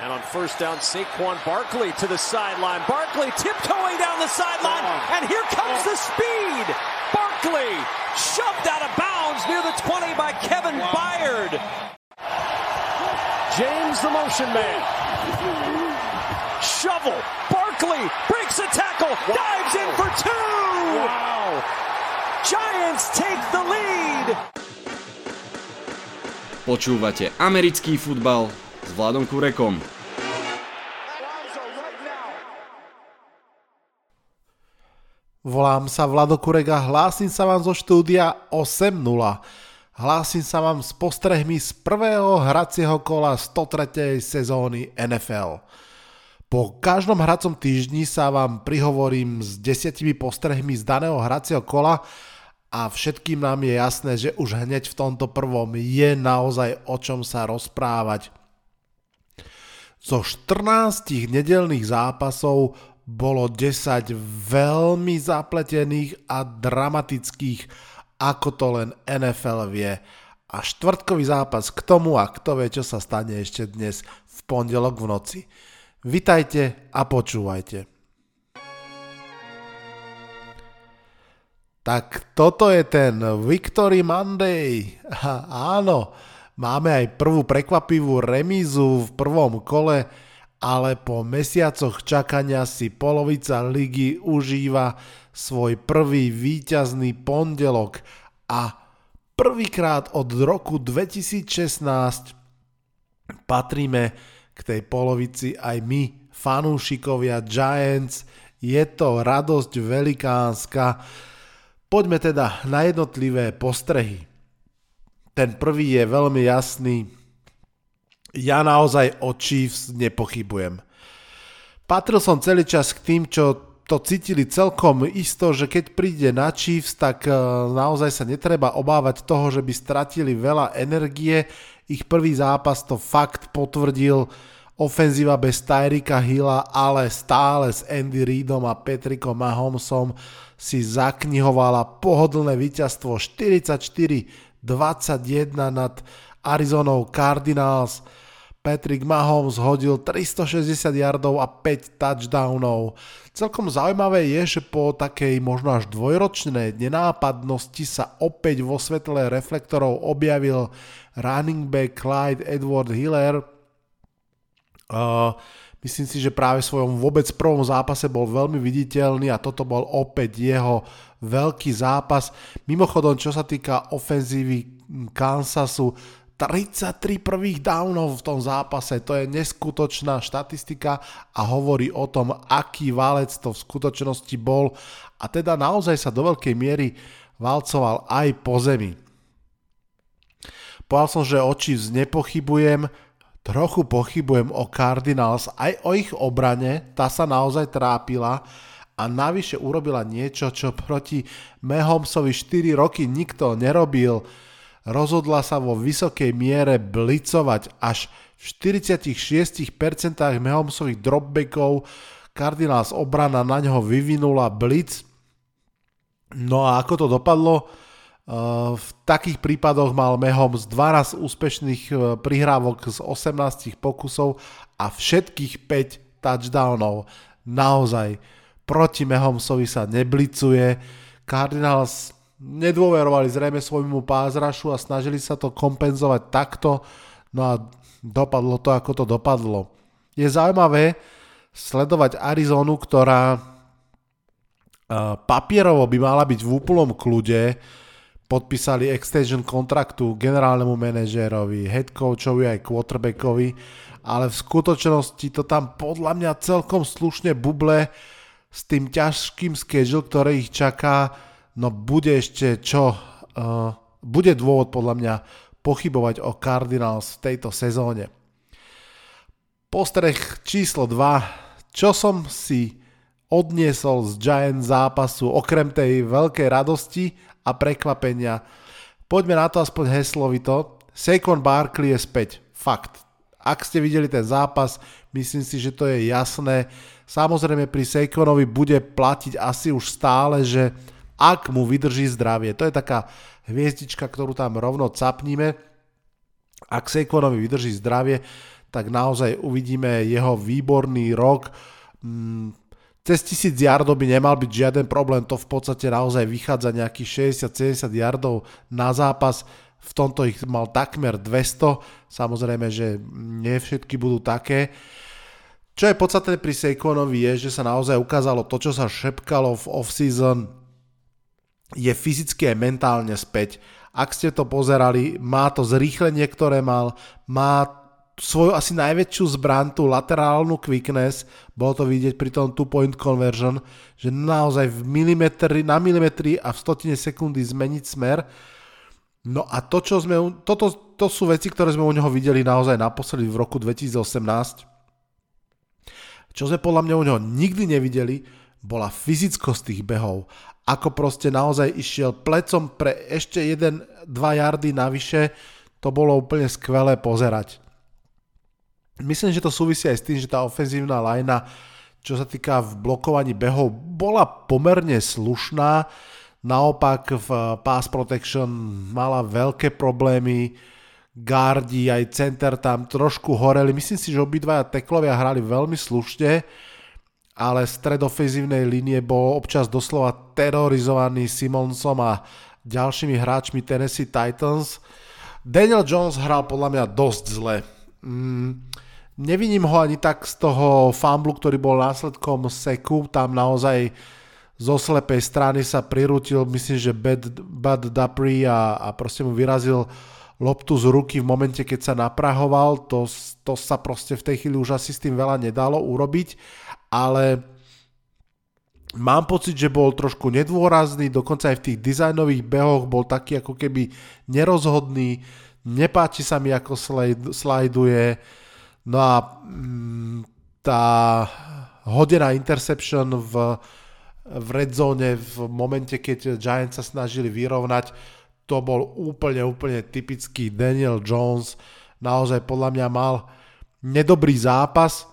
And on first down, Saquon Barkley to the sideline. Barkley tiptoeing down the sideline, oh. and here comes the speed. Barkley shoved out of bounds near the 20 by Kevin Byard. James, the motion man. Shovel. Barkley breaks a tackle, dives in for two. Wow. Giants take the lead. Počúvate americký futbal s Vladom Kurekom. Volám sa Vlado Kurek a hlásim sa vám zo štúdia 8.0. Hlásim sa vám s postrehmi z prvého hracieho kola 103. sezóny NFL. Po každom hracom týždni sa vám prihovorím s desiatimi postrehmi z daného hracieho kola a všetkým nám je jasné, že už hneď v tomto prvom je naozaj o čom sa rozprávať. Zo 14 nedelných zápasov bolo 10 veľmi zapletených a dramatických, ako to len NFL vie. A štvrtkový zápas k tomu a kto vie, čo sa stane ešte dnes v pondelok v noci. Vitajte a počúvajte. Tak toto je ten Victory Monday. Áno, máme aj prvú prekvapivú remízu v prvom kole, ale po mesiacoch čakania si polovica ligy užíva svoj prvý víťazný pondelok a prvýkrát od roku 2016 patríme k tej polovici aj my, fanúšikovia Giants. Je to radosť velikánska. Poďme teda na jednotlivé postrehy. Ten prvý je veľmi jasný ja naozaj o Chiefs nepochybujem. Patril som celý čas k tým, čo to cítili celkom isto, že keď príde na Chiefs, tak e, naozaj sa netreba obávať toho, že by stratili veľa energie. Ich prvý zápas to fakt potvrdil ofenzíva bez Tyrika Hilla, ale stále s Andy Reidom a Patrickom Mahomesom si zaknihovala pohodlné víťazstvo 44-21 nad Arizonou Cardinals. Patrick Mahomes hodil 360 yardov a 5 touchdownov. Celkom zaujímavé je, že po takej možno až dvojročnej nenápadnosti sa opäť vo svetle reflektorov objavil running back Clyde Edward Hiller. Uh, myslím si, že práve v svojom vôbec prvom zápase bol veľmi viditeľný a toto bol opäť jeho veľký zápas. Mimochodom, čo sa týka ofenzívy Kansasu, 33 prvých downov v tom zápase, to je neskutočná štatistika a hovorí o tom, aký válec to v skutočnosti bol a teda naozaj sa do veľkej miery valcoval aj po zemi. Povedal som, že oči nepochybujem, trochu pochybujem o Cardinals, aj o ich obrane, tá sa naozaj trápila a navyše urobila niečo, čo proti Mahomsovi 4 roky nikto nerobil, rozhodla sa vo vysokej miere blicovať až v 46% Mahomesových dropbackov Cardinals obrana na ňo vyvinula blitz. No a ako to dopadlo? Uh, v takých prípadoch mal Mahomes 12 úspešných uh, prihrávok z 18 pokusov a všetkých 5 touchdownov. Naozaj proti Mahomesovi sa neblicuje. Cardinals nedôverovali zrejme svojmu pázrašu a snažili sa to kompenzovať takto, no a dopadlo to, ako to dopadlo. Je zaujímavé sledovať Arizonu, ktorá papierovo by mala byť v úplnom kľude, podpísali extension kontraktu generálnemu manažérovi, head coachovi aj quarterbackovi, ale v skutočnosti to tam podľa mňa celkom slušne buble s tým ťažkým schedule, ktorý ich čaká no bude ešte čo, uh, bude dôvod podľa mňa pochybovať o Cardinals v tejto sezóne. Postreh číslo 2. Čo som si odniesol z Giant zápasu okrem tej veľkej radosti a prekvapenia. Poďme na to aspoň heslovito. Saquon Barkley je späť. Fakt. Ak ste videli ten zápas, myslím si, že to je jasné. Samozrejme pri Saquonovi bude platiť asi už stále, že ak mu vydrží zdravie. To je taká hviezdička, ktorú tam rovno capníme. Ak Saquonovi vydrží zdravie, tak naozaj uvidíme jeho výborný rok. Mm, cez 1000 yardov by nemal byť žiaden problém, to v podstate naozaj vychádza nejakých 60-70 yardov na zápas, v tomto ich mal takmer 200, samozrejme, že nie všetky budú také. Čo je podstatné pri Saquonovi je, že sa naozaj ukázalo to, čo sa šepkalo v off-season, je fyzicky aj mentálne späť. Ak ste to pozerali, má to zrýchlenie, ktoré mal, má svoju asi najväčšiu zbran, tú laterálnu quickness, bolo to vidieť pri tom two-point conversion, že naozaj v milimetri, na milimetri a v stotine sekundy zmeniť smer. No a to, čo sme, toto, to sú veci, ktoré sme u neho videli naozaj naposledy v roku 2018. Čo sme podľa mňa u neho nikdy nevideli, bola fyzickosť tých behov. Ako proste naozaj išiel plecom pre ešte 1-2 jardy navyše, to bolo úplne skvelé pozerať. Myslím, že to súvisí aj s tým, že tá ofenzívna lajna, čo sa týka v blokovaní behov, bola pomerne slušná. Naopak v pass protection mala veľké problémy, gardi aj center tam trošku horeli. Myslím si, že obidvaja teklovia hrali veľmi slušne, ale stred ofenzívnej línie bol občas doslova terorizovaný Simonsom a ďalšími hráčmi Tennessee Titans. Daniel Jones hral podľa mňa dosť zle. Mm, Neviním ho ani tak z toho fumblu, ktorý bol následkom seku, tam naozaj zo slepej strany sa prirútil, myslím, že Bad, Bad Dupri a, a proste mu vyrazil loptu z ruky v momente, keď sa naprahoval, to, to sa proste v tej chvíli už asi s tým veľa nedalo urobiť, ale mám pocit, že bol trošku nedôrazný, dokonca aj v tých dizajnových behoch bol taký ako keby nerozhodný, nepáči sa mi ako slajduje, No a mm, tá hodená interception v, v red zone v momente, keď Giants sa snažili vyrovnať, to bol úplne, úplne typický Daniel Jones. Naozaj podľa mňa mal nedobrý zápas.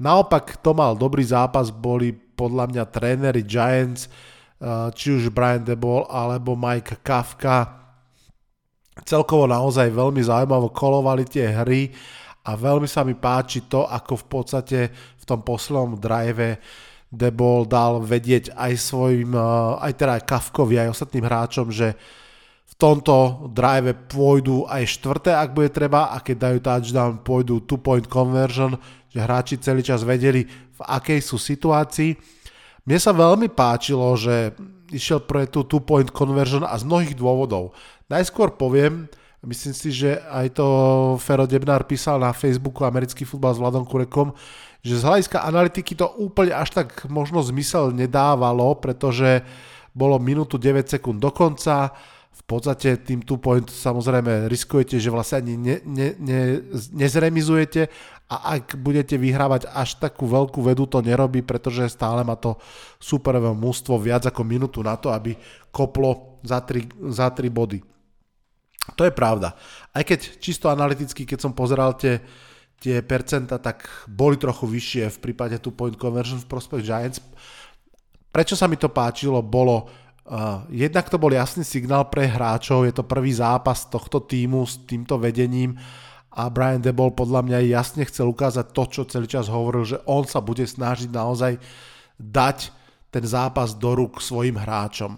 Naopak, to mal dobrý zápas, boli podľa mňa tréneri Giants, eh, či už Brian DeBall alebo Mike Kafka. Celkovo naozaj veľmi zaujímavo kolovali tie hry a veľmi sa mi páči to, ako v podstate v tom poslednom drive The Ball dal vedieť aj svojim, eh, aj teda Kafkovi, aj ostatným hráčom, že tomto drive pôjdu aj štvrté, ak bude treba, a keď dajú touchdown, pôjdu two-point conversion, že hráči celý čas vedeli, v akej sú situácii. Mne sa veľmi páčilo, že išiel pre tú two-point conversion a z mnohých dôvodov. Najskôr poviem, Myslím si, že aj to Fero Debnár písal na Facebooku americký futbal s Vladom Kurekom, že z hľadiska analytiky to úplne až tak možno zmysel nedávalo, pretože bolo minútu 9 sekúnd do konca, podstate tým two point samozrejme riskujete, že vlastne ani ne, ne, ne, nezremizujete a ak budete vyhrávať až takú veľkú vedu, to nerobí, pretože stále má to superové mústvo viac ako minútu na to, aby koplo za 3, za 3 body. To je pravda. Aj keď čisto analyticky, keď som pozeral tie, tie percenta, tak boli trochu vyššie v prípade tu point conversion v prospech Giants. Prečo sa mi to páčilo, bolo jednak to bol jasný signál pre hráčov, je to prvý zápas tohto týmu s týmto vedením a Brian Debol podľa mňa jasne chcel ukázať to, čo celý čas hovoril, že on sa bude snažiť naozaj dať ten zápas do rúk svojim hráčom.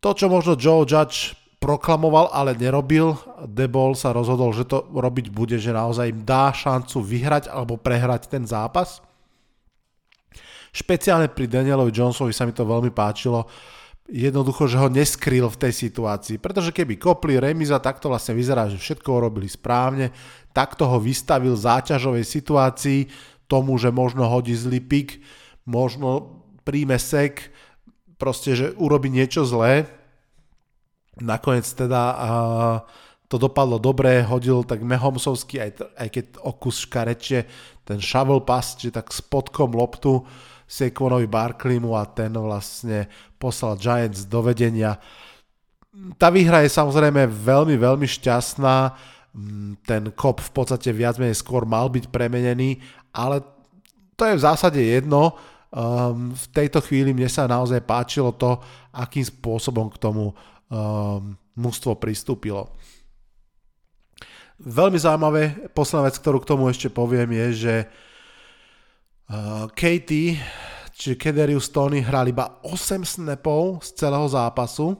To, čo možno Joe Judge proklamoval, ale nerobil. Debol sa rozhodol, že to robiť bude, že naozaj im dá šancu vyhrať alebo prehrať ten zápas. Špeciálne pri Danielovi Jonesovi sa mi to veľmi páčilo. Jednoducho, že ho neskrýl v tej situácii. Pretože keby kopli remiza, tak to vlastne vyzerá, že všetko urobili správne. Takto ho vystavil záťažovej situácii tomu, že možno hodí zlý pik, možno príjme sek, proste, že urobi niečo zlé, Nakoniec teda uh, to dopadlo dobre, hodil tak Mehomsovský, aj, aj keď okus škarečie, ten shovel pass, či tak spodkom loptu Saquonovi Barkleymu a ten vlastne poslal Giants do vedenia. Tá výhra je samozrejme veľmi, veľmi šťastná, mm, ten kop v podstate viac menej skôr mal byť premenený, ale to je v zásade jedno, um, v tejto chvíli mne sa naozaj páčilo to, akým spôsobom k tomu um, mužstvo pristúpilo. Veľmi zaujímavé, posledná vec, ktorú k tomu ešte poviem, je, že uh, Katie, či Kederius Tony hral iba 8 snapov z celého zápasu,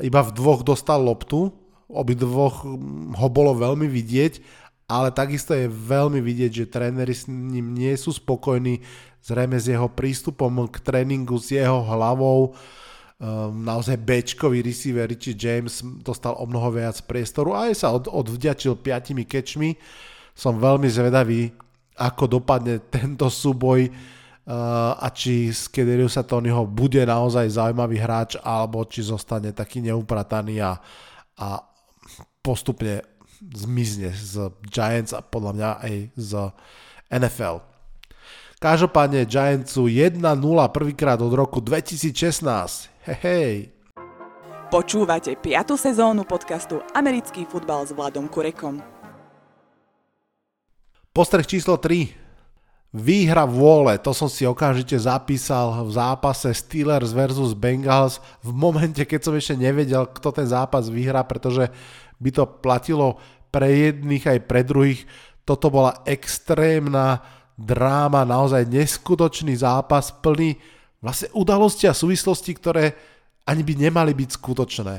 iba v dvoch dostal loptu, obidvoch ho bolo veľmi vidieť, ale takisto je veľmi vidieť, že tréneri s ním nie sú spokojní, zrejme s jeho prístupom k tréningu, s jeho hlavou, um, naozaj bečkový receiver Richie James dostal o mnoho viac priestoru a aj sa od, odvďačil piatimi kečmi. Som veľmi zvedavý, ako dopadne tento súboj uh, a či z Kederiusa Tonyho bude naozaj zaujímavý hráč alebo či zostane taký neuprataný a, a postupne zmizne z Giants a podľa mňa aj z NFL. Každopádne Giantsu 1-0 prvýkrát od roku 2016. Hej, Počúvate 5. sezónu podcastu Americký futbal s Vladom Kurekom. Postreh číslo 3. Výhra vôle, to som si okamžite zapísal v zápase Steelers versus Bengals v momente, keď som ešte nevedel, kto ten zápas vyhrá, pretože by to platilo pre jedných aj pre druhých. Toto bola extrémna dráma, naozaj neskutočný zápas plný vlastne udalosti a súvislosti, ktoré ani by nemali byť skutočné.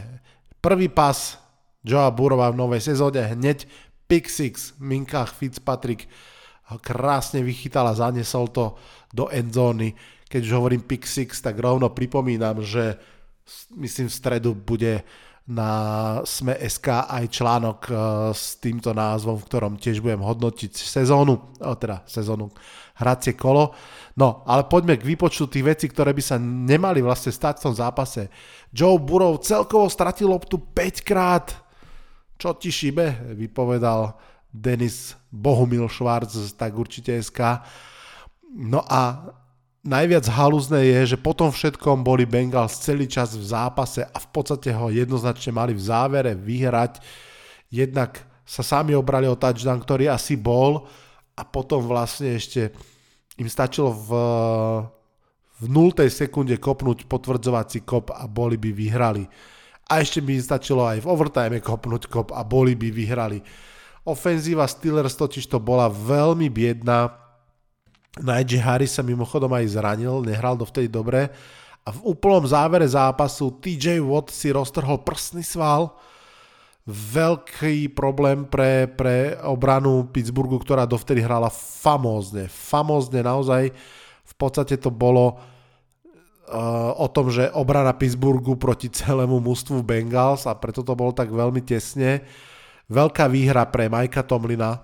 Prvý pas Joea Burova v novej sezóne, hneď pick six, Minkach Fitzpatrick krásne vychytal a zanesol to do endzóny. Keď už hovorím pick six, tak rovno pripomínam, že myslím v stredu bude na Sme.sk aj článok eh, s týmto názvom, v ktorom tiež budem hodnotiť sezónu, teda sezónu, hracie kolo. No, ale poďme k výpočtu tých vecí, ktoré by sa nemali vlastne stať v tom zápase. Joe Burrow celkovo stratil loptu 5 krát. Čo ti šibe? Vypovedal Denis Bohumil Schwarz, tak určite SK. No a najviac halúzne je, že potom všetkom boli Bengals celý čas v zápase a v podstate ho jednoznačne mali v závere vyhrať. Jednak sa sami obrali o touchdown, ktorý asi bol a potom vlastne ešte im stačilo v, v 0. sekunde kopnúť potvrdzovací kop a boli by vyhrali. A ešte by im stačilo aj v overtime kopnúť kop a boli by vyhrali. Ofenzíva Steelers totiž to bola veľmi biedná. Najee Harris sa mimochodom aj zranil, nehral dovtedy dobre. A v úplnom závere zápasu TJ Watt si roztrhol prsný sval, veľký problém pre, pre obranu Pittsburghu, ktorá dovtedy hrala famózne. Famózne naozaj. V podstate to bolo o tom, že obrana Pittsburghu proti celému mústvu Bengals a preto to bolo tak veľmi tesne. Veľká výhra pre Majka Tomlina,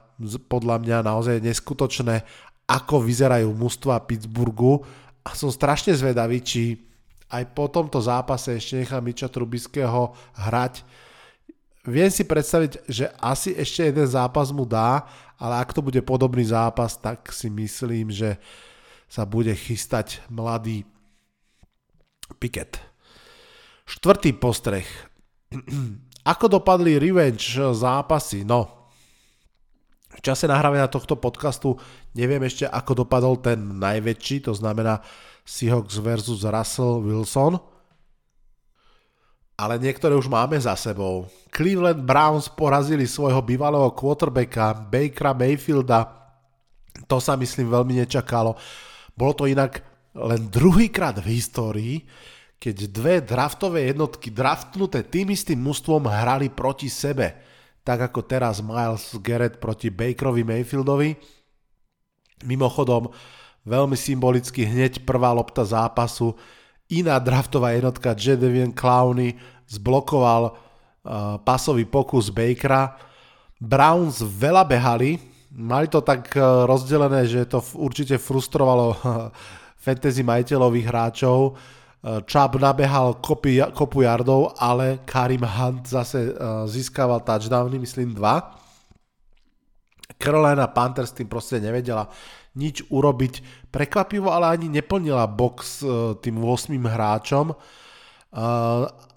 podľa mňa naozaj neskutočné, ako vyzerajú mústva Pittsburghu a som strašne zvedavý, či aj po tomto zápase ešte nechá Miča Trubiského hrať viem si predstaviť, že asi ešte jeden zápas mu dá, ale ak to bude podobný zápas, tak si myslím, že sa bude chystať mladý Piket. Štvrtý postreh. Ako dopadli revenge zápasy? No, v čase nahrávania tohto podcastu neviem ešte, ako dopadol ten najväčší, to znamená Seahawks versus Russell Wilson – ale niektoré už máme za sebou. Cleveland Browns porazili svojho bývalého quarterbacka Bakera Mayfielda. To sa myslím veľmi nečakalo. Bolo to inak len druhýkrát v histórii, keď dve draftové jednotky draftnuté tým istým mužstvom hrali proti sebe. Tak ako teraz Miles Garrett proti Bakerovi Mayfieldovi. Mimochodom, veľmi symbolicky hneď prvá lopta zápasu iná draftová jednotka Jadavian Clowney zblokoval uh, pasový pokus Bakera. Browns veľa behali, mali to tak uh, rozdelené, že to určite frustrovalo fantasy majiteľových hráčov. Uh, Chubb nabehal kopy, kopu yardov, ale Karim Hunt zase uh, získaval touchdowny, myslím dva. Carolina Panthers tým proste nevedela nič urobiť. Prekvapivo ale ani neplnila box e, tým 8 hráčom e,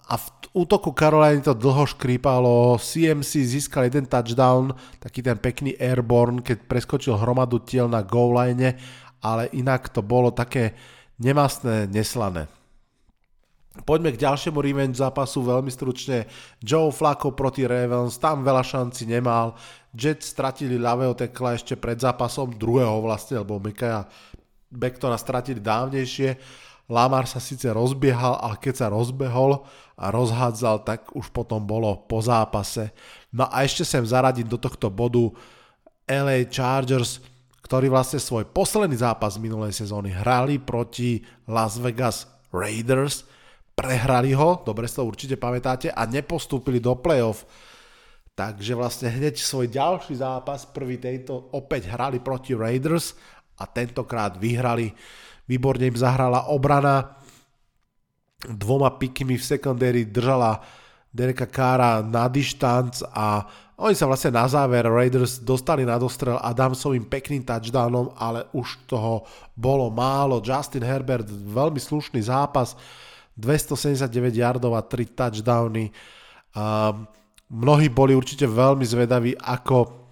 a v útoku Caroliny to dlho škrípalo, CMC získal jeden touchdown, taký ten pekný airborne, keď preskočil hromadu tiel na goal line, ale inak to bolo také nemastné, neslané. Poďme k ďalšiemu revenge zápasu veľmi stručne. Joe Flacco proti Ravens, tam veľa šanci nemal. Jets stratili ľavého tekla ešte pred zápasom, druhého vlastne, lebo Mikaja Bektora stratili dávnejšie. Lamar sa síce rozbiehal, ale keď sa rozbehol a rozhádzal, tak už potom bolo po zápase. No a ešte sem zaradiť do tohto bodu LA Chargers, ktorí vlastne svoj posledný zápas minulej sezóny hrali proti Las Vegas Raiders – prehrali ho, dobre si to určite pamätáte, a nepostúpili do playoff. Takže vlastne hneď svoj ďalší zápas, prvý tejto, opäť hrali proti Raiders a tentokrát vyhrali. Výborne im zahrala obrana, dvoma pikmi v secondary držala Dereka Kára na dištanc a oni sa vlastne na záver Raiders dostali na dostrel Adamsovým pekným touchdownom, ale už toho bolo málo. Justin Herbert, veľmi slušný zápas, 279 yardov a 3 touchdowny. A mnohí boli určite veľmi zvedaví, ako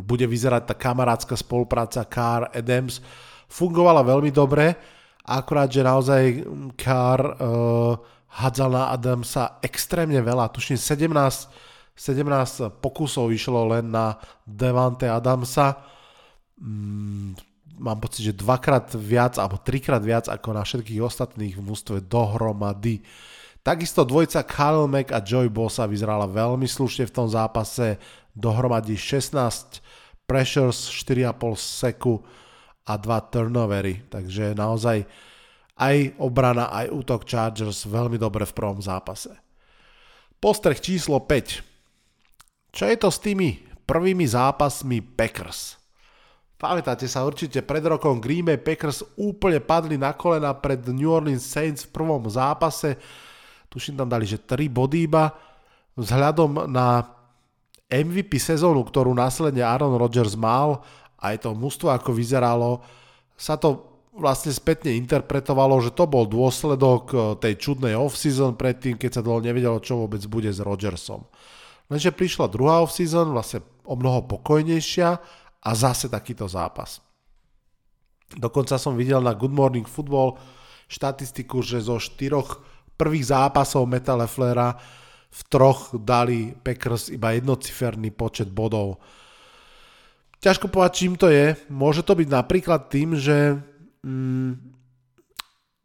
bude vyzerať tá kamarádska spolupráca Carr Adams. Fungovala veľmi dobre, akurát, že naozaj Carr uh, hádzal na Adamsa extrémne veľa, tuším 17, 17 pokusov išlo len na Devante Adamsa. Mm, mám pocit, že dvakrát viac alebo trikrát viac ako na všetkých ostatných v mústve dohromady. Takisto dvojca Khalil Mack a Joy Bossa vyzerala veľmi slušne v tom zápase, dohromady 16 pressures, 4,5 seku a 2 turnovery, takže naozaj aj obrana, aj útok Chargers veľmi dobre v prvom zápase. Postreh číslo 5. Čo je to s tými prvými zápasmi Packers? Pamätáte sa určite, pred rokom Green Bay Packers úplne padli na kolena pred New Orleans Saints v prvom zápase. Tuším tam dali, že 3 body iba. Vzhľadom na MVP sezónu, ktorú následne Aaron Rodgers mal, aj to mužstvo ako vyzeralo, sa to vlastne spätne interpretovalo, že to bol dôsledok eh, tej čudnej off-season predtým, keď sa dlho nevedelo, čo vôbec bude s Rodgersom. Lenže prišla druhá off-season, vlastne o mnoho pokojnejšia a zase takýto zápas. Dokonca som videl na Good Morning Football štatistiku, že zo štyroch prvých zápasov Meta Leflera v troch dali Packers iba jednociferný počet bodov. Ťažko povedať, čím to je. Môže to byť napríklad tým, že mm,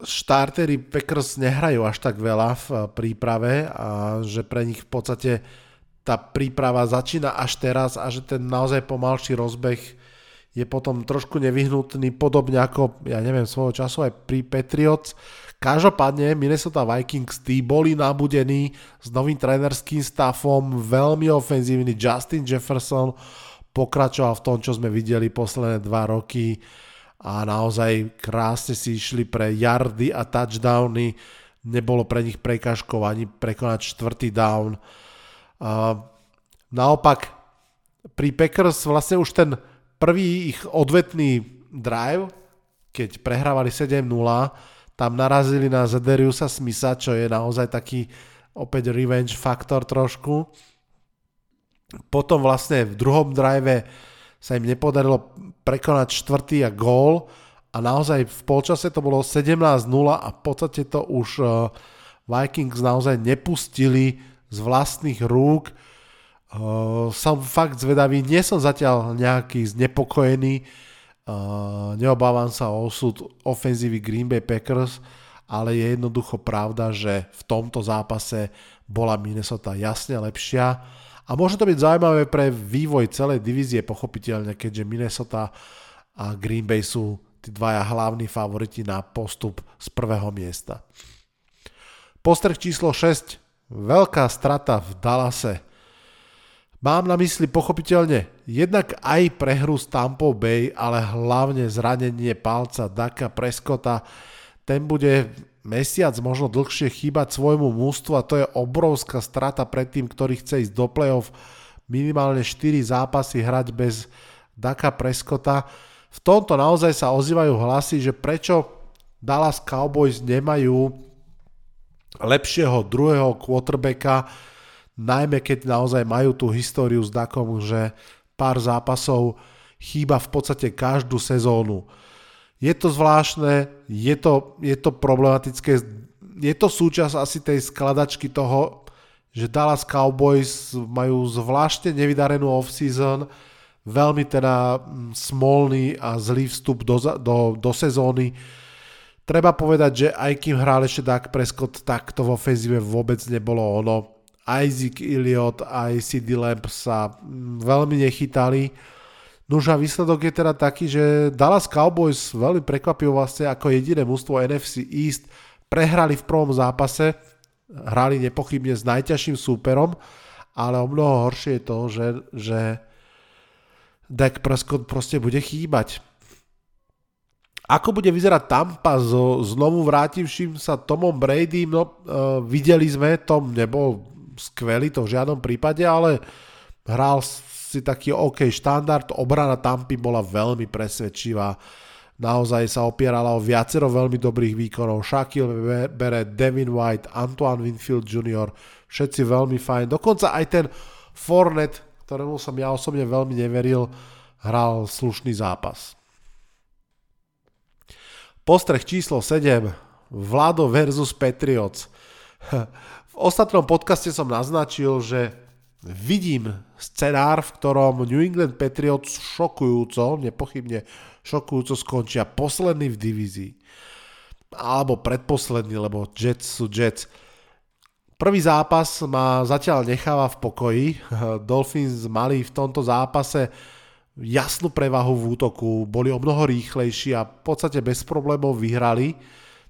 štartery Packers nehrajú až tak veľa v príprave a že pre nich v podstate tá príprava začína až teraz a že ten naozaj pomalší rozbeh je potom trošku nevyhnutný, podobne ako, ja neviem, svojho času aj pri Patriots. Každopádne Minnesota Vikings tí boli nabudení s novým trénerským staffom, veľmi ofenzívny Justin Jefferson pokračoval v tom, čo sme videli posledné dva roky a naozaj krásne si išli pre yardy a touchdowny. Nebolo pre nich prekažkov ani prekonať čtvrtý down. Naopak pri Packers vlastne už ten prvý ich odvetný drive, keď prehrávali 7-0, tam narazili na Zederiusa Smitha, čo je naozaj taký opäť revenge faktor trošku. Potom vlastne v druhom drive sa im nepodarilo prekonať štvrtý a gól a naozaj v polčase to bolo 17-0 a v podstate to už eh, Vikings naozaj nepustili z vlastných rúk. Som fakt zvedavý, nie som zatiaľ nejaký znepokojený, neobávam sa o osud ofenzívy Green Bay Packers, ale je jednoducho pravda, že v tomto zápase bola Minnesota jasne lepšia a môže to byť zaujímavé pre vývoj celej divízie pochopiteľne, keďže Minnesota a Green Bay sú tí dvaja hlavní favoriti na postup z prvého miesta. Postreh číslo 6 veľká strata v Dallase. Mám na mysli pochopiteľne jednak aj prehru s Tampa Bay, ale hlavne zranenie palca Daka Preskota. Ten bude mesiac, možno dlhšie chýbať svojmu mústvu a to je obrovská strata pred tým, ktorý chce ísť do play-off. Minimálne 4 zápasy hrať bez Daka Preskota. V tomto naozaj sa ozývajú hlasy, že prečo Dallas Cowboys nemajú lepšieho druhého quarterbacka, najmä keď naozaj majú tú históriu s Dakom, že pár zápasov chýba v podstate každú sezónu. Je to zvláštne, je to, je to problematické je to súčasť asi tej skladačky toho, že Dallas Cowboys majú zvláštne nevydarenú off-season, veľmi teda mm, smolný a zlý vstup do, do, do sezóny. Treba povedať, že aj kým hral ešte Dak Prescott, tak to v ofenzíve vôbec nebolo ono. Zeke Elliott, aj CD Lamp sa mm, veľmi nechytali. Nož a výsledok je teda taký, že Dallas Cowboys veľmi prekvapivo vlastne ako jediné mústvo NFC East prehrali v prvom zápase hrali nepochybne s najťažším súperom, ale o mnoho horšie je to, že, že Dak Prescott proste bude chýbať. Ako bude vyzerať Tampa so znovu vrátivším sa Tomom Brady, no uh, videli sme, Tom nebol skvelý to v žiadnom prípade, ale hral si taký OK štandard, obrana Tampy bola veľmi presvedčivá naozaj sa opierala o viacero veľmi dobrých výkonov. Shaquille Barrett, Devin White, Antoine Winfield Jr., všetci veľmi fajn. Dokonca aj ten Fornet, ktorému som ja osobne veľmi neveril, hral slušný zápas. Postreh číslo 7. Vlado versus Patriots. V ostatnom podcaste som naznačil, že vidím scenár, v ktorom New England Patriots šokujúco, nepochybne šokujúco skončia posledný v divízii. Alebo predposledný, lebo Jets sú Jets. Prvý zápas ma zatiaľ necháva v pokoji. Dolphins mali v tomto zápase jasnú prevahu v útoku, boli o mnoho rýchlejší a v podstate bez problémov vyhrali.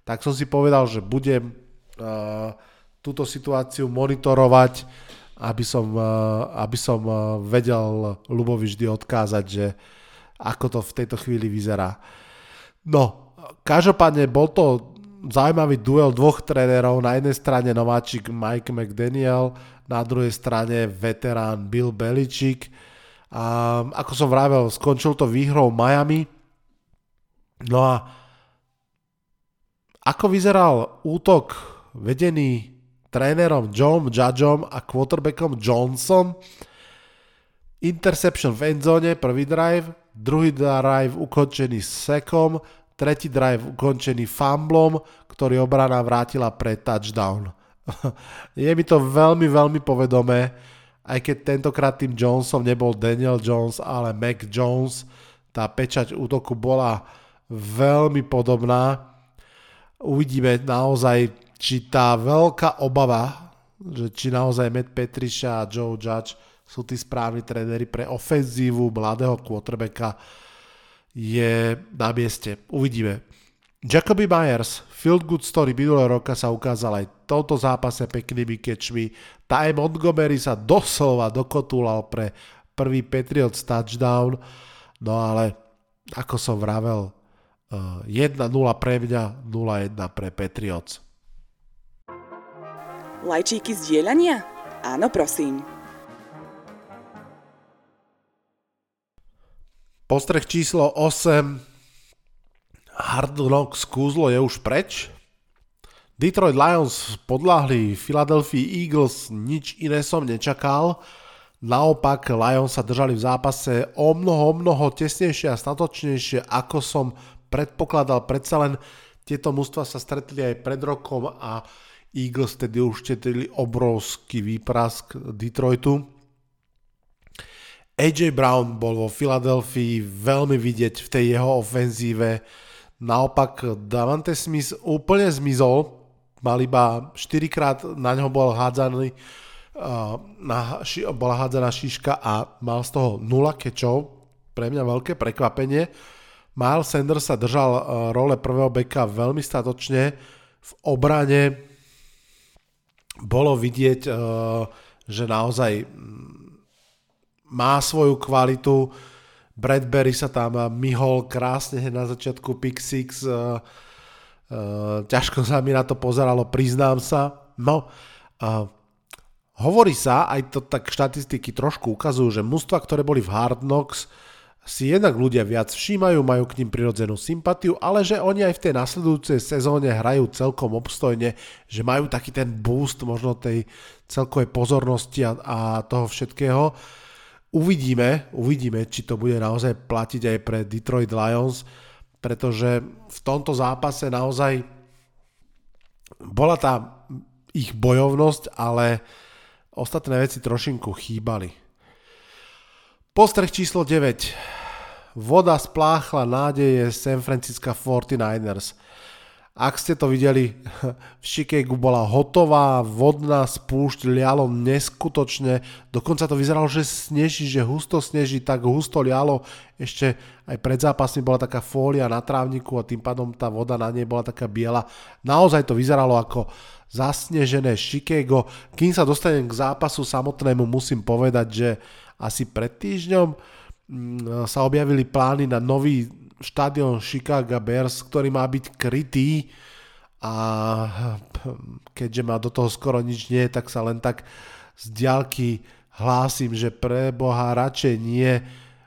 Tak som si povedal, že budem uh, túto situáciu monitorovať, aby som, uh, aby som uh, vedel Lubovi vždy odkázať, že ako to v tejto chvíli vyzerá. No, každopádne bol to zaujímavý duel dvoch trénerov, na jednej strane nováčik Mike McDaniel, na druhej strane veterán Bill Belichick. A ako som vravel, skončil to výhrou Miami. No a ako vyzeral útok vedený trénerom John Judgeom a quarterbackom Johnson? Interception v endzone, prvý drive, druhý drive ukončený sekom, tretí drive ukončený fumblom, ktorý obrana vrátila pre touchdown. Je mi to veľmi, veľmi povedomé, aj keď tentokrát tým Jonesom nebol Daniel Jones, ale Mac Jones, tá pečať útoku bola veľmi podobná. Uvidíme naozaj, či tá veľká obava, že či naozaj Matt Petriša a Joe Judge sú tí správni tréneri pre ofenzívu mladého quarterbacka je na mieste. Uvidíme. Jacoby Myers, field good story minulého roka sa ukázal aj v tomto zápase peknými kečmi. Ty Montgomery sa doslova dokotúlal pre prvý Patriots touchdown, no ale ako som vravel, 1-0 eh, pre mňa, 0-1 pre Patriots. Lajčíky zdieľania? Áno, prosím. Postreh číslo 8. Hard Knocks kúzlo je už preč. Detroit Lions podľahli Philadelphia Eagles, nič iné som nečakal. Naopak Lions sa držali v zápase o mnoho, mnoho tesnejšie a statočnejšie, ako som predpokladal. Predsa len tieto mužstva sa stretli aj pred rokom a Eagles tedy už tetili obrovský výprask Detroitu. AJ Brown bol vo Filadelfii veľmi vidieť v tej jeho ofenzíve. Naopak Davante Smith úplne zmizol, mal iba 4 krát na ňo bol hádzaný na, bola hádzaná šiška a mal z toho 0 kečov. Pre mňa veľké prekvapenie. Miles Sanders sa držal role prvého beka veľmi statočne. V obrane bolo vidieť, že naozaj má svoju kvalitu. Bradbury sa tam myhol krásne na začiatku pick six. Uh, uh, ťažko sa mi na to pozeralo, priznám sa. No, uh, hovorí sa, aj to tak štatistiky trošku ukazujú, že mužstva, ktoré boli v Hard Knocks, si jednak ľudia viac všímajú, majú k ním prirodzenú sympatiu, ale že oni aj v tej nasledujúcej sezóne hrajú celkom obstojne, že majú taký ten boost možno tej celkovej pozornosti a, a toho všetkého. Uvidíme, uvidíme, či to bude naozaj platiť aj pre Detroit Lions, pretože v tomto zápase naozaj bola tá ich bojovnosť, ale ostatné veci trošinku chýbali. Postreh číslo 9. Voda spláchla nádeje San Francisco 49ers. Ak ste to videli, v Chicagu bola hotová vodná spúšť, lialo neskutočne, dokonca to vyzeralo, že sneží, že husto sneží, tak husto lialo, ešte aj pred zápasmi bola taká fólia na trávniku a tým pádom tá voda na nej bola taká biela. Naozaj to vyzeralo ako zasnežené Chicago. Kým sa dostanem k zápasu samotnému, musím povedať, že asi pred týždňom mm, sa objavili plány na nový štadión Chicago Bears, ktorý má byť krytý a keďže ma do toho skoro nič nie, tak sa len tak z diaľky hlásim, že pre Boha radšej nie.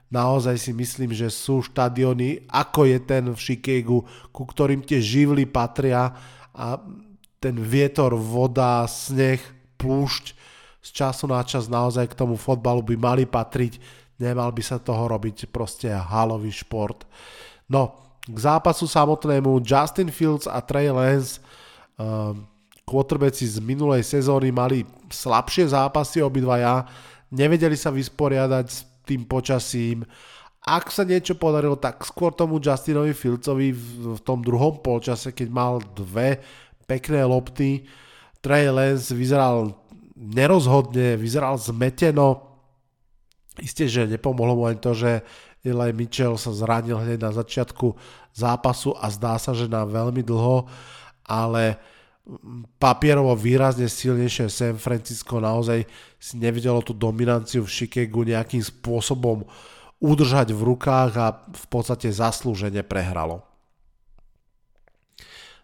Naozaj si myslím, že sú štadióny, ako je ten v Chicagu, ku ktorým tie živly patria a ten vietor, voda, sneh, plúšť z času na čas naozaj k tomu fotbalu by mali patriť. Nemal by sa toho robiť proste halový šport. No, k zápasu samotnému Justin Fields a Trey Lance um, quarterbacki z minulej sezóny mali slabšie zápasy obidvaja, nevedeli sa vysporiadať s tým počasím. Ak sa niečo podarilo, tak skôr tomu Justinovi Fieldsovi v, v tom druhom polčase, keď mal dve pekné lopty. Trey Lance vyzeral nerozhodne, vyzeral zmeteno. Isté, že nepomohlo mu ani to, že Eli Mitchell sa zranil hneď na začiatku zápasu a zdá sa, že na veľmi dlho, ale papierovo výrazne silnejšie San Francisco naozaj si nevidelo tú dominanciu v Chicagu nejakým spôsobom udržať v rukách a v podstate zaslúžene prehralo.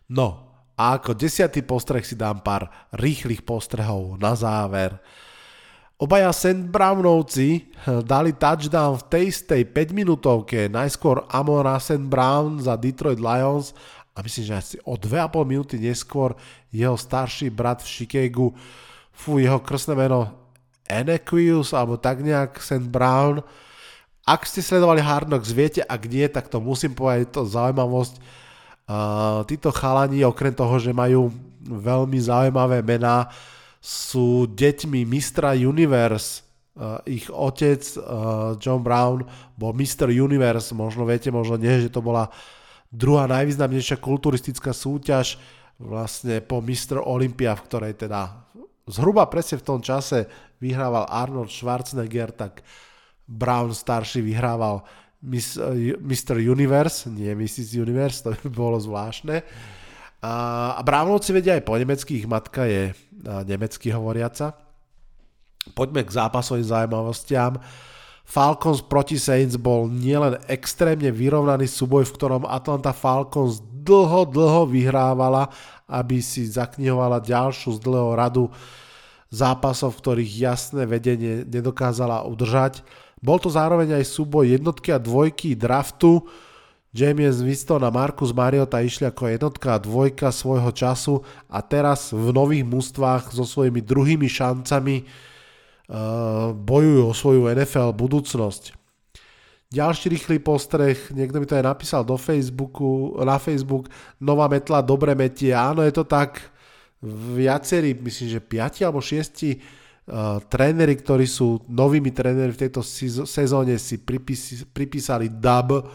No a ako desiatý postreh si dám pár rýchlych postrehov na záver. Obaja St. Brownovci eh, dali touchdown v tej istej 5 minútovke, najskôr Amora St. Brown za Detroit Lions a myslím, že asi o 2,5 minúty neskôr jeho starší brat v Chicagu, fú, jeho krstné meno Enequius, alebo tak nejak St. Brown. Ak ste sledovali Hard Knocks, viete, ak nie, tak to musím povedať, to zaujímavosť. Uh, títo chalani, okrem toho, že majú veľmi zaujímavé mená, sú deťmi mistra Universe. Uh, ich otec uh, John Brown bol Mr. Universe, možno viete, možno nie, že to bola druhá najvýznamnejšia kulturistická súťaž vlastne po Mr. Olympia, v ktorej teda zhruba presne v tom čase vyhrával Arnold Schwarzenegger, tak Brown starší vyhrával Miss, Mr. Universe, nie Mrs. Universe, to by bolo zvláštne. A, Brownovci vedia aj po nemecky, matka je nemecky hovoriaca. Poďme k zápasovým zaujímavostiam. Falcons proti Saints bol nielen extrémne vyrovnaný súboj, v ktorom Atlanta Falcons dlho, dlho vyhrávala, aby si zaknihovala ďalšiu z dlhého radu zápasov, ktorých jasné vedenie nedokázala udržať. Bol to zároveň aj súboj jednotky a dvojky draftu, James Winston a Marcus Mariota išli ako jednotka a dvojka svojho času a teraz v nových mústvách so svojimi druhými šancami uh, bojujú o svoju NFL budúcnosť. Ďalší rýchly postreh, niekto mi to aj napísal do Facebooku, na Facebook, nová metla dobre metie, áno je to tak, viacerí, myslím, že 5 alebo 6 uh, tréneri, ktorí sú novými tréneri v tejto sezóne si pripísali, pripísali dub,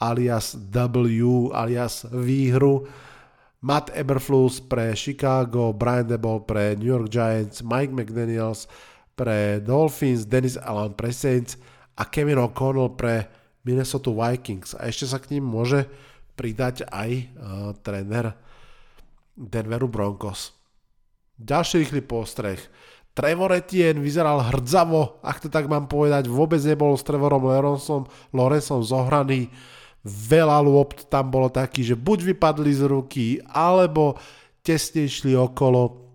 alias W, alias výhru. Matt Eberflus pre Chicago, Brian Debol pre New York Giants, Mike McDaniels pre Dolphins, Dennis Allen pre Saints a Kevin O'Connell pre Minnesota Vikings. A ešte sa k ním môže pridať aj uh, tréner Denveru Broncos. Ďalší rýchly postreh. Trevor Etienne vyzeral hrdzavo, ak to tak mám povedať, vôbec nebol s Trevorom Lorenzom, Lorenzom zohraný veľa lopt tam bolo taký, že buď vypadli z ruky, alebo tesne išli okolo.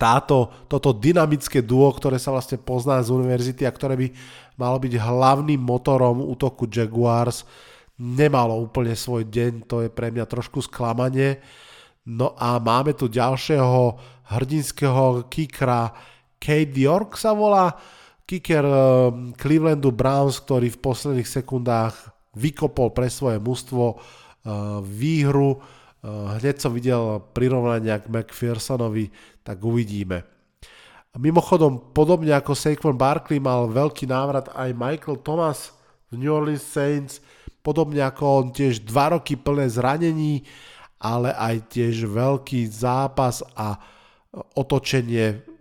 Táto, toto dynamické duo, ktoré sa vlastne pozná z univerzity a ktoré by malo byť hlavným motorom útoku Jaguars, nemalo úplne svoj deň, to je pre mňa trošku sklamanie. No a máme tu ďalšieho hrdinského kikra, Kate York sa volá, kicker eh, Clevelandu Browns, ktorý v posledných sekundách vykopol pre svoje mužstvo uh, výhru. hneď som videl prirovnania k McPhersonovi, tak uvidíme. Mimochodom, podobne ako Saquon Barkley mal veľký návrat aj Michael Thomas v New Orleans Saints, podobne ako on tiež dva roky plné zranení, ale aj tiež veľký zápas a otočenie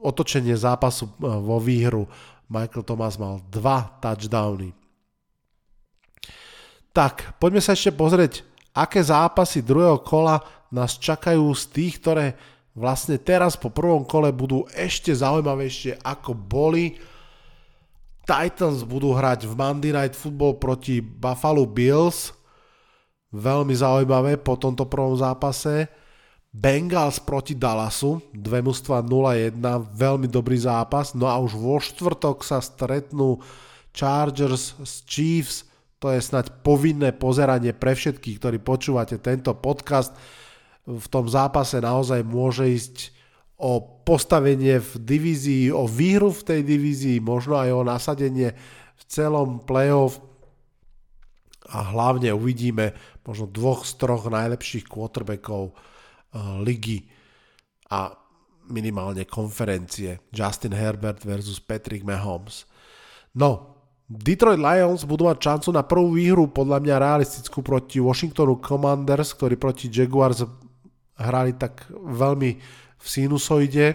otočenie zápasu e, vo výhru. Michael Thomas mal dva touchdowny. Tak, poďme sa ešte pozrieť, aké zápasy druhého kola nás čakajú z tých, ktoré vlastne teraz po prvom kole budú ešte zaujímavejšie ako boli. Titans budú hrať v Monday Night Football proti Buffalo Bills. Veľmi zaujímavé po tomto prvom zápase. Bengals proti Dallasu, dve mužstva 0-1, veľmi dobrý zápas. No a už vo štvrtok sa stretnú Chargers s Chiefs, to je snať povinné pozeranie pre všetkých, ktorí počúvate tento podcast. V tom zápase naozaj môže ísť o postavenie v divízii, o výhru v tej divízii, možno aj o nasadenie v celom playoff a hlavne uvidíme možno dvoch z troch najlepších quarterbackov ligy a minimálne konferencie. Justin Herbert versus Patrick Mahomes. No, Detroit Lions budú mať šancu na prvú výhru, podľa mňa realistickú proti Washingtonu Commanders, ktorí proti Jaguars hrali tak veľmi v sinusoide.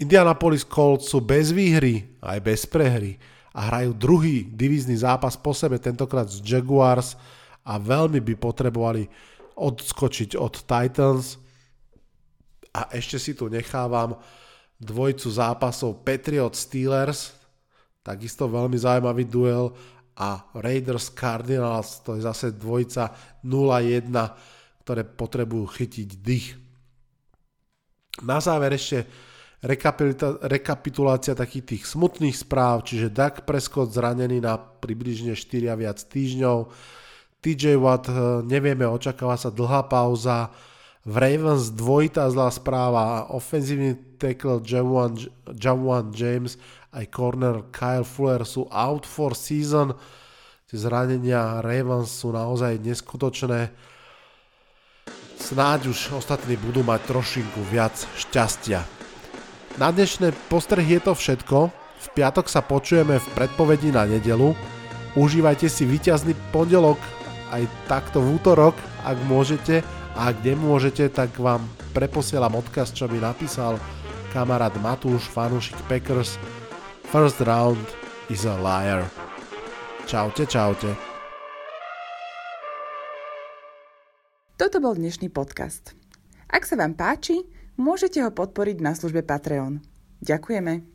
Indianapolis Colts sú bez výhry, aj bez prehry a hrajú druhý divízny zápas po sebe, tentokrát z Jaguars a veľmi by potrebovali odskočiť od Titans a ešte si tu nechávam dvojcu zápasov Patriot Steelers, takisto veľmi zaujímavý duel a Raiders Cardinals, to je zase dvojca 0-1, ktoré potrebujú chytiť dých. Na záver ešte rekapitulácia takých tých smutných správ, čiže Dak Prescott zranený na približne 4 a viac týždňov, TJ Watt, eh, nevieme, očakáva sa dlhá pauza. V Ravens dvojitá zlá správa. Ofenzívny tackle Jawan James aj corner Kyle Fuller sú out for season. Tie zranenia Ravens sú naozaj neskutočné. Snáď už ostatní budú mať trošinku viac šťastia. Na dnešné postrehy je to všetko. V piatok sa počujeme v predpovedi na nedelu. Užívajte si víťazný pondelok aj takto v útorok, ak môžete a ak nemôžete, tak vám preposielam odkaz, čo mi napísal kamarát Matúš, fanúšik Packers. First round is a liar. Čaute, čaute. Toto bol dnešný podcast. Ak sa vám páči, môžete ho podporiť na službe Patreon. Ďakujeme.